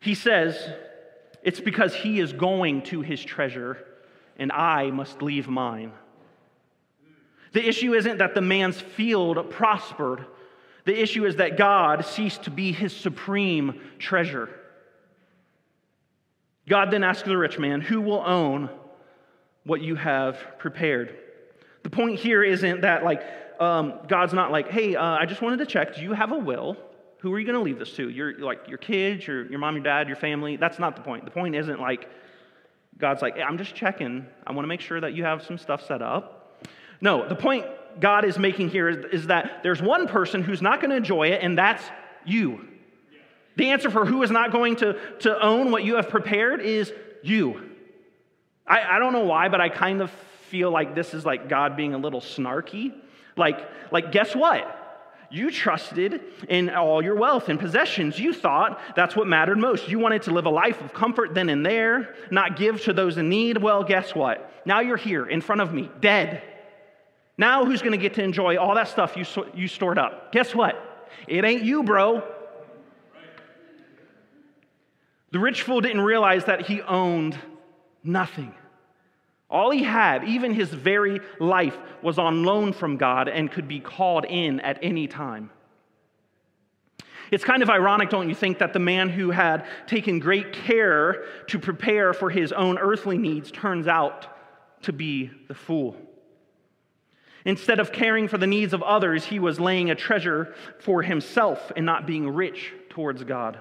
He says, It's because he is going to his treasure and I must leave mine. The issue isn't that the man's field prospered, the issue is that God ceased to be his supreme treasure. God then asked the rich man, Who will own what you have prepared? The point here isn't that, like, um, God's not like, Hey, uh, I just wanted to check, do you have a will? Who are you going to leave this to? Your, like, your kids, your, your mom, your dad, your family? That's not the point. The point isn't like, God's like, hey, I'm just checking. I want to make sure that you have some stuff set up. No, the point God is making here is, is that there's one person who's not going to enjoy it, and that's you. The answer for who is not going to, to own what you have prepared is you. I, I don't know why, but I kind of feel like this is like God being a little snarky. Like, like guess what? You trusted in all your wealth and possessions. You thought that's what mattered most. You wanted to live a life of comfort then and there, not give to those in need. Well, guess what? Now you're here in front of me, dead. Now who's going to get to enjoy all that stuff you, you stored up? Guess what? It ain't you, bro. The rich fool didn't realize that he owned nothing. All he had, even his very life, was on loan from God and could be called in at any time. It's kind of ironic, don't you think, that the man who had taken great care to prepare for his own earthly needs turns out to be the fool. Instead of caring for the needs of others, he was laying a treasure for himself and not being rich towards God.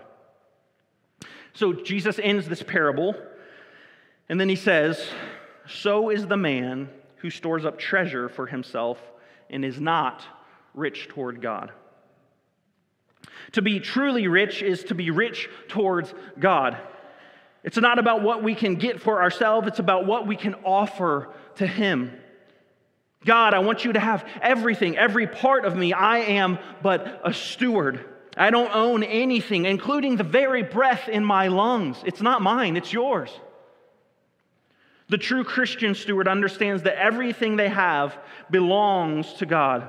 So Jesus ends this parable, and then he says, so is the man who stores up treasure for himself and is not rich toward God. To be truly rich is to be rich towards God. It's not about what we can get for ourselves, it's about what we can offer to Him. God, I want you to have everything, every part of me. I am but a steward. I don't own anything, including the very breath in my lungs. It's not mine, it's yours. The true Christian steward understands that everything they have belongs to God.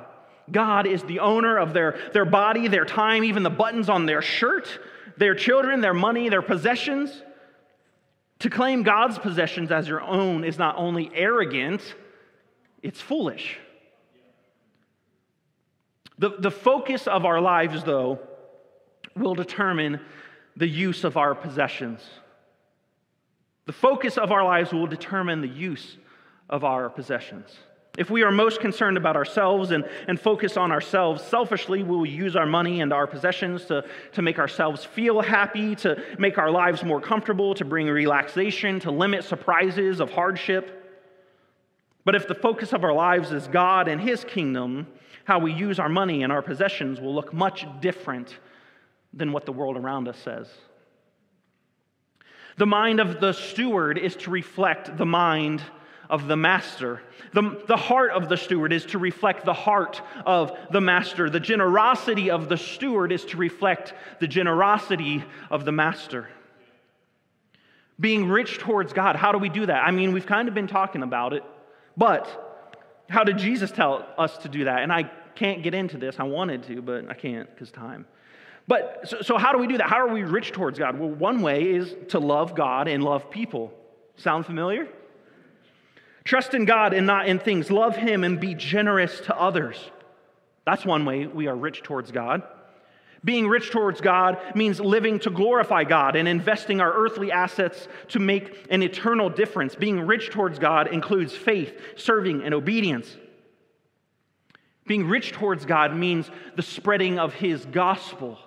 God is the owner of their, their body, their time, even the buttons on their shirt, their children, their money, their possessions. To claim God's possessions as your own is not only arrogant, it's foolish. The, the focus of our lives, though, will determine the use of our possessions. The focus of our lives will determine the use of our possessions. If we are most concerned about ourselves and, and focus on ourselves selfishly, we will use our money and our possessions to, to make ourselves feel happy, to make our lives more comfortable, to bring relaxation, to limit surprises of hardship. But if the focus of our lives is God and His kingdom, how we use our money and our possessions will look much different than what the world around us says. The mind of the steward is to reflect the mind of the master. The, the heart of the steward is to reflect the heart of the master. The generosity of the steward is to reflect the generosity of the master. Being rich towards God, how do we do that? I mean, we've kind of been talking about it, but how did Jesus tell us to do that? And I can't get into this. I wanted to, but I can't because time. But so, so, how do we do that? How are we rich towards God? Well, one way is to love God and love people. Sound familiar? Trust in God and not in things. Love Him and be generous to others. That's one way we are rich towards God. Being rich towards God means living to glorify God and investing our earthly assets to make an eternal difference. Being rich towards God includes faith, serving, and obedience. Being rich towards God means the spreading of His gospel.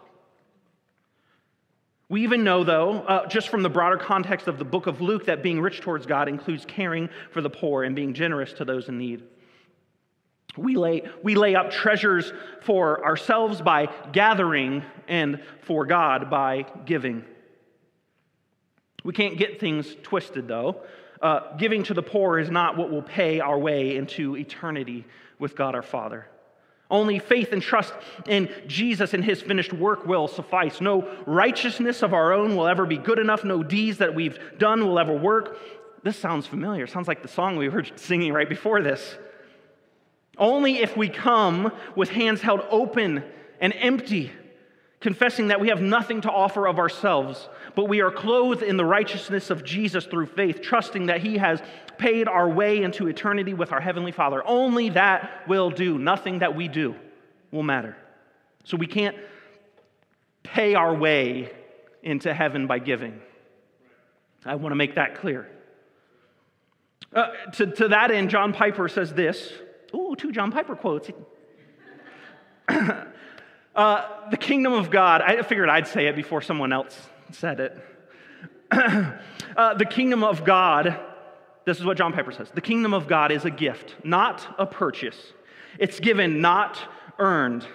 We even know, though, uh, just from the broader context of the book of Luke, that being rich towards God includes caring for the poor and being generous to those in need. We lay, we lay up treasures for ourselves by gathering and for God by giving. We can't get things twisted, though. Uh, giving to the poor is not what will pay our way into eternity with God our Father. Only faith and trust in Jesus and his finished work will suffice. No righteousness of our own will ever be good enough. No deeds that we've done will ever work. This sounds familiar. Sounds like the song we were singing right before this. Only if we come with hands held open and empty confessing that we have nothing to offer of ourselves, but we are clothed in the righteousness of Jesus through faith, trusting that He has paid our way into eternity with our Heavenly Father. Only that will do. Nothing that we do will matter. So we can't pay our way into heaven by giving. I want to make that clear. Uh, to, to that end, John Piper says this. Ooh, two John Piper quotes. Uh, the kingdom of God, I figured I'd say it before someone else said it. uh, the kingdom of God, this is what John Piper says the kingdom of God is a gift, not a purchase. It's given, not earned,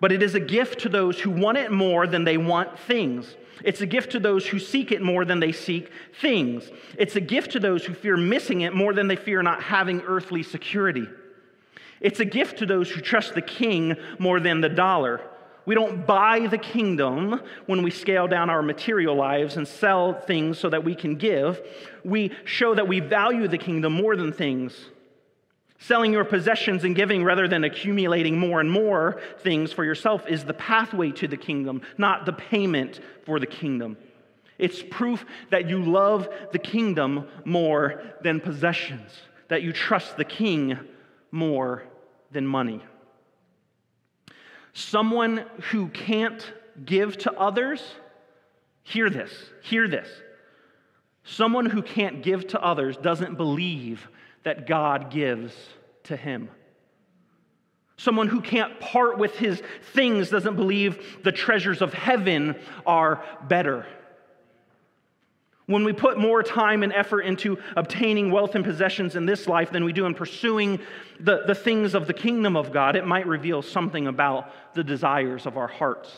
but it is a gift to those who want it more than they want things. It's a gift to those who seek it more than they seek things. It's a gift to those who fear missing it more than they fear not having earthly security. It's a gift to those who trust the king more than the dollar. We don't buy the kingdom when we scale down our material lives and sell things so that we can give. We show that we value the kingdom more than things. Selling your possessions and giving rather than accumulating more and more things for yourself is the pathway to the kingdom, not the payment for the kingdom. It's proof that you love the kingdom more than possessions, that you trust the king more than money. Someone who can't give to others, hear this, hear this. Someone who can't give to others doesn't believe that God gives to him. Someone who can't part with his things doesn't believe the treasures of heaven are better. When we put more time and effort into obtaining wealth and possessions in this life than we do in pursuing the, the things of the kingdom of God, it might reveal something about the desires of our hearts.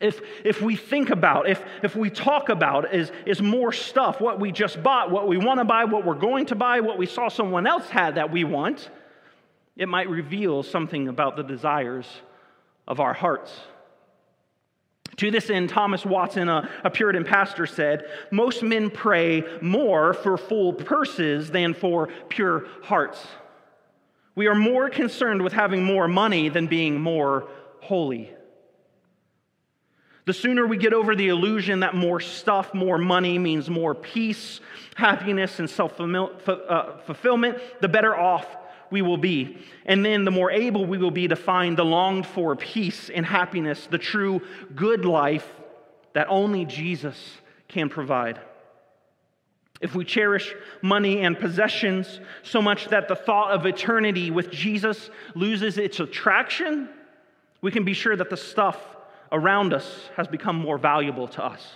If, if we think about, if, if we talk about is, is more stuff, what we just bought, what we want to buy, what we're going to buy, what we saw someone else had that we want, it might reveal something about the desires of our hearts. To this end, Thomas Watson, a, a, Puritan pastor, said, Most men pray more for full purses than for pure hearts. We are more concerned with having more money than being more holy. The sooner we get over the illusion that more stuff, more money means more peace, happiness, and self uh, fulfillment, the better off we will be. And then the more able we will be to find the longed for peace and happiness, the true good life that only Jesus can provide. If we cherish money and possessions so much that the thought of eternity with Jesus loses its attraction, we can be sure that the stuff around us has become more valuable to us.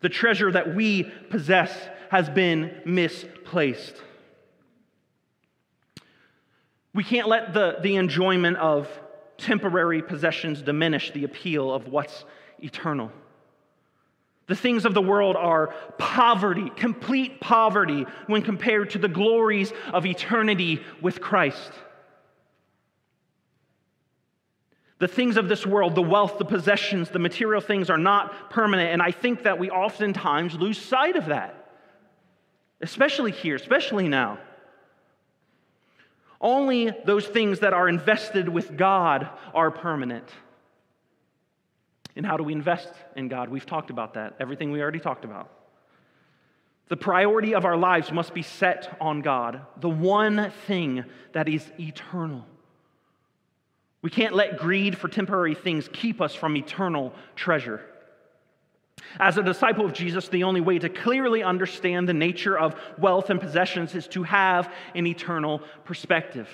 The treasure that we possess has been misplaced. We can't let the, the enjoyment of temporary possessions diminish the appeal of what's eternal. The things of the world are poverty, complete poverty, when compared to the glories of eternity with Christ. The things of this world, the wealth, the possessions, the material things are not permanent, and I think that we oftentimes lose sight of that, especially here, especially now. Only those things that are invested with God are permanent. And how do we invest in God? We've talked about that, everything we already talked about. The priority of our lives must be set on God, the one thing that is eternal. We can't let greed for temporary things keep us from eternal treasure. As a disciple of Jesus, the only way to clearly understand the nature of wealth and possessions is to have an eternal perspective.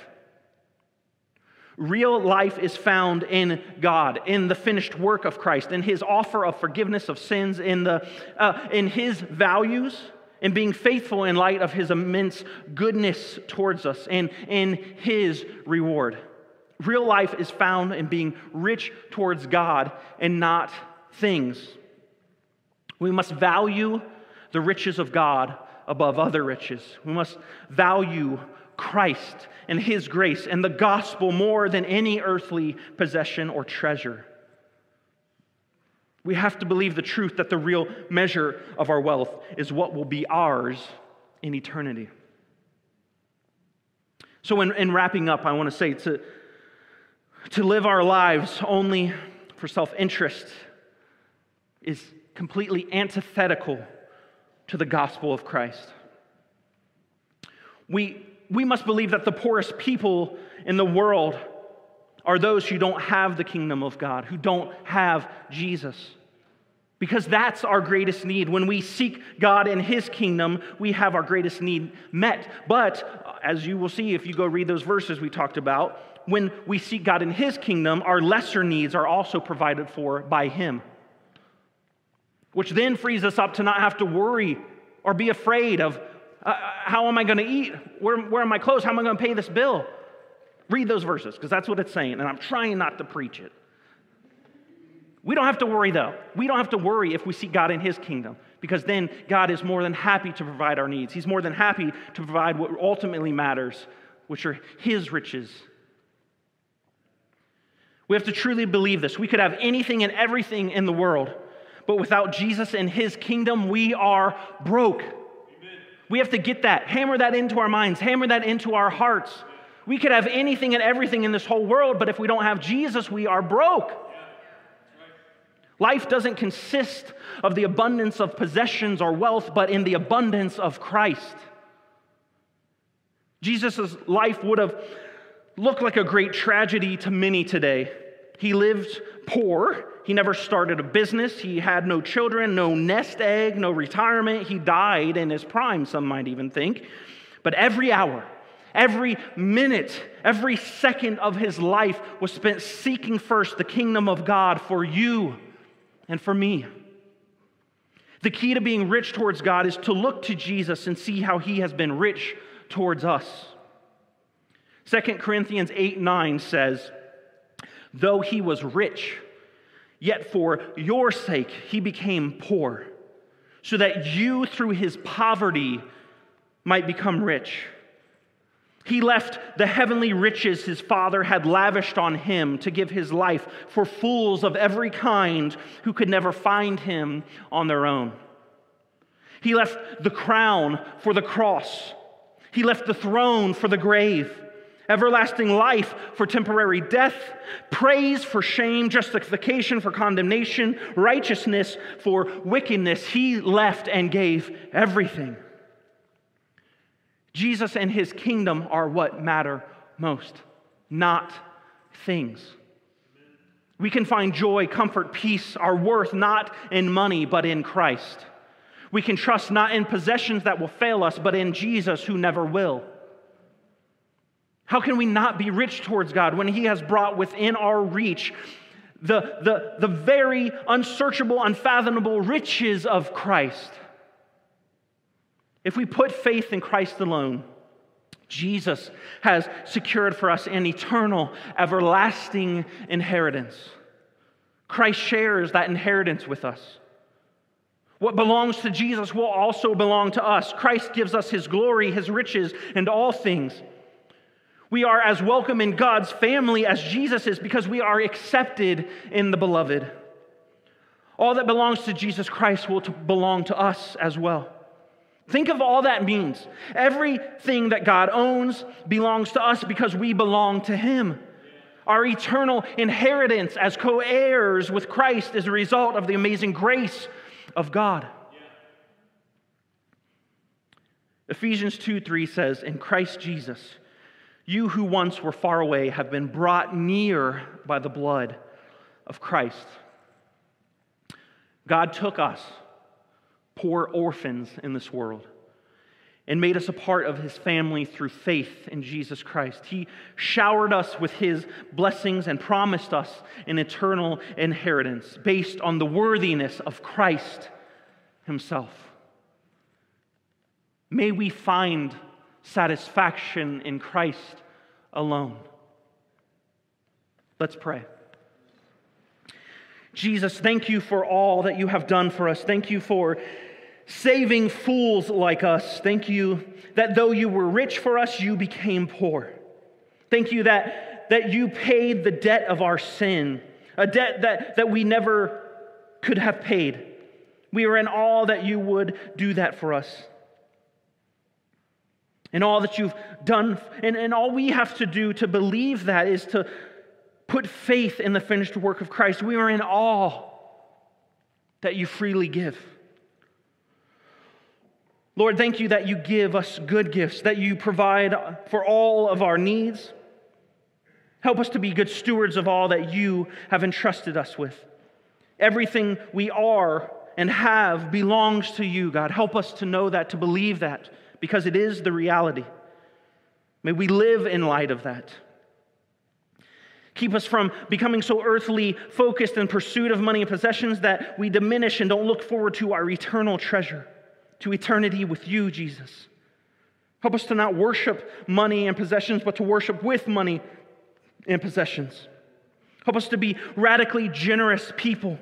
Real life is found in God, in the finished work of Christ, in His offer of forgiveness of sins, in, the, uh, in His values, in being faithful in light of His immense goodness towards us, and in His reward. Real life is found in being rich towards God and not things. We must value the riches of God above other riches. We must value Christ and His grace and the gospel more than any earthly possession or treasure. We have to believe the truth that the real measure of our wealth is what will be ours in eternity. So, in, in wrapping up, I want to say to, to live our lives only for self interest is completely antithetical to the gospel of Christ. We, we must believe that the poorest people in the world are those who don't have the kingdom of God, who don't have Jesus. Because that's our greatest need. When we seek God and His kingdom, we have our greatest need met. But as you will see if you go read those verses we talked about, when we seek God in His kingdom, our lesser needs are also provided for by Him which then frees us up to not have to worry or be afraid of uh, how am I going to eat? Where, where are my clothes? How am I going to pay this bill? Read those verses because that's what it's saying, and I'm trying not to preach it. We don't have to worry though. We don't have to worry if we seek God in His kingdom because then God is more than happy to provide our needs. He's more than happy to provide what ultimately matters, which are His riches. We have to truly believe this. We could have anything and everything in the world, but without Jesus and his kingdom, we are broke. Amen. We have to get that, hammer that into our minds, hammer that into our hearts. We could have anything and everything in this whole world, but if we don't have Jesus, we are broke. Life doesn't consist of the abundance of possessions or wealth, but in the abundance of Christ. Jesus' life would have looked like a great tragedy to many today. He lived poor, he never started a business. He had no children, no nest egg, no retirement. He died in his prime, some might even think. But every hour, every minute, every second of his life was spent seeking first the kingdom of God for you and for me. The key to being rich towards God is to look to Jesus and see how he has been rich towards us. 2 Corinthians 8 9 says, Though he was rich, Yet for your sake he became poor, so that you through his poverty might become rich. He left the heavenly riches his father had lavished on him to give his life for fools of every kind who could never find him on their own. He left the crown for the cross. He left the throne for the grave everlasting life for temporary death, praise for shame, justification for condemnation, righteousness for wickedness. He left and gave everything. Jesus and his kingdom are what matter most, not things. We can find joy, comfort, peace, our worth not in money, but in Christ. We can trust not in possessions that will fail us, but in Jesus who never will. How can we not be rich towards God when He has brought within our reach the, the, the very unsearchable, unfathomable riches of Christ? If we put faith in Christ alone, Jesus has secured for us an eternal, everlasting inheritance. Christ shares that inheritance with us. What belongs to Jesus will also belong to us. Christ gives us his glory, his riches, and all things. We are as welcome in God's family as Jesus is because we are accepted in the beloved. All that belongs to Jesus Christ will belong to us as well. Think of all that means. Everything that God owns belongs to us because we belong to Him. Our eternal inheritance as co heirs with Christ is a result of the amazing grace of God. Ephesians 2 3 says, In Christ Jesus, you who once were far away have been brought near by the blood of Christ. God took us, poor orphans in this world, and made us a part of his family through faith in Jesus Christ. He showered us with his blessings and promised us an eternal inheritance based on the worthiness of Christ himself. May we find satisfaction in Christ alone. Let's pray. Jesus, thank you for all that you have done for us. Thank you for saving fools like us. Thank you that though you were rich for us, you became poor. Thank you that, that you paid the debt of our sin, a debt that, that we never could have paid. We are in awe that you would do that for us and all that you've done. And, and all we have to do to believe that is to put faith in the finished work of Christ. We are in awe that you freely give. Lord, thank you that you give us good gifts, that you provide for all of our needs. Help us to be good stewards of all that you have entrusted us with. Everything we are and have belongs to you, God. Help us to know that, to believe that because it is the reality. May we live in light of that. Keep us from becoming so earthly focused in pursuit of money and possessions that we diminish and don't look forward to our eternal treasure, to eternity with you, Jesus. Help us to not worship money and possessions, but to worship with money and possessions. Help us to be radically generous people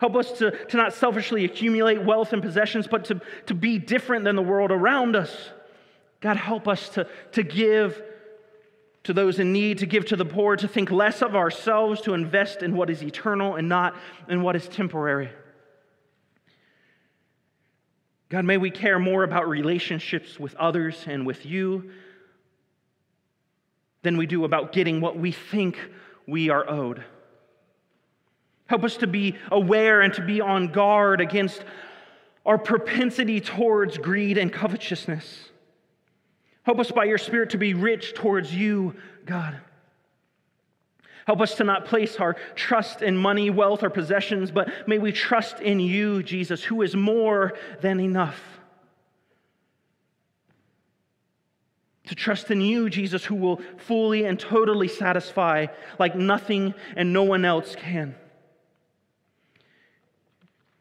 Help us to, to not selfishly accumulate wealth and possessions, but to, to be different than the world around us. God, help us to, to give to those in need, to give to the poor, to think less of ourselves, to invest in what is eternal and not in what is temporary. God, may we care more about relationships with others and with you than we do about getting what we think we are owed. Help us to be aware and to be on guard against our propensity towards greed and covetousness. Help us by your Spirit to be rich towards you, God. Help us to not place our trust in money, wealth, or possessions, but may we trust in you, Jesus, who is more than enough. To trust in you, Jesus, who will fully and totally satisfy like nothing and no one else can.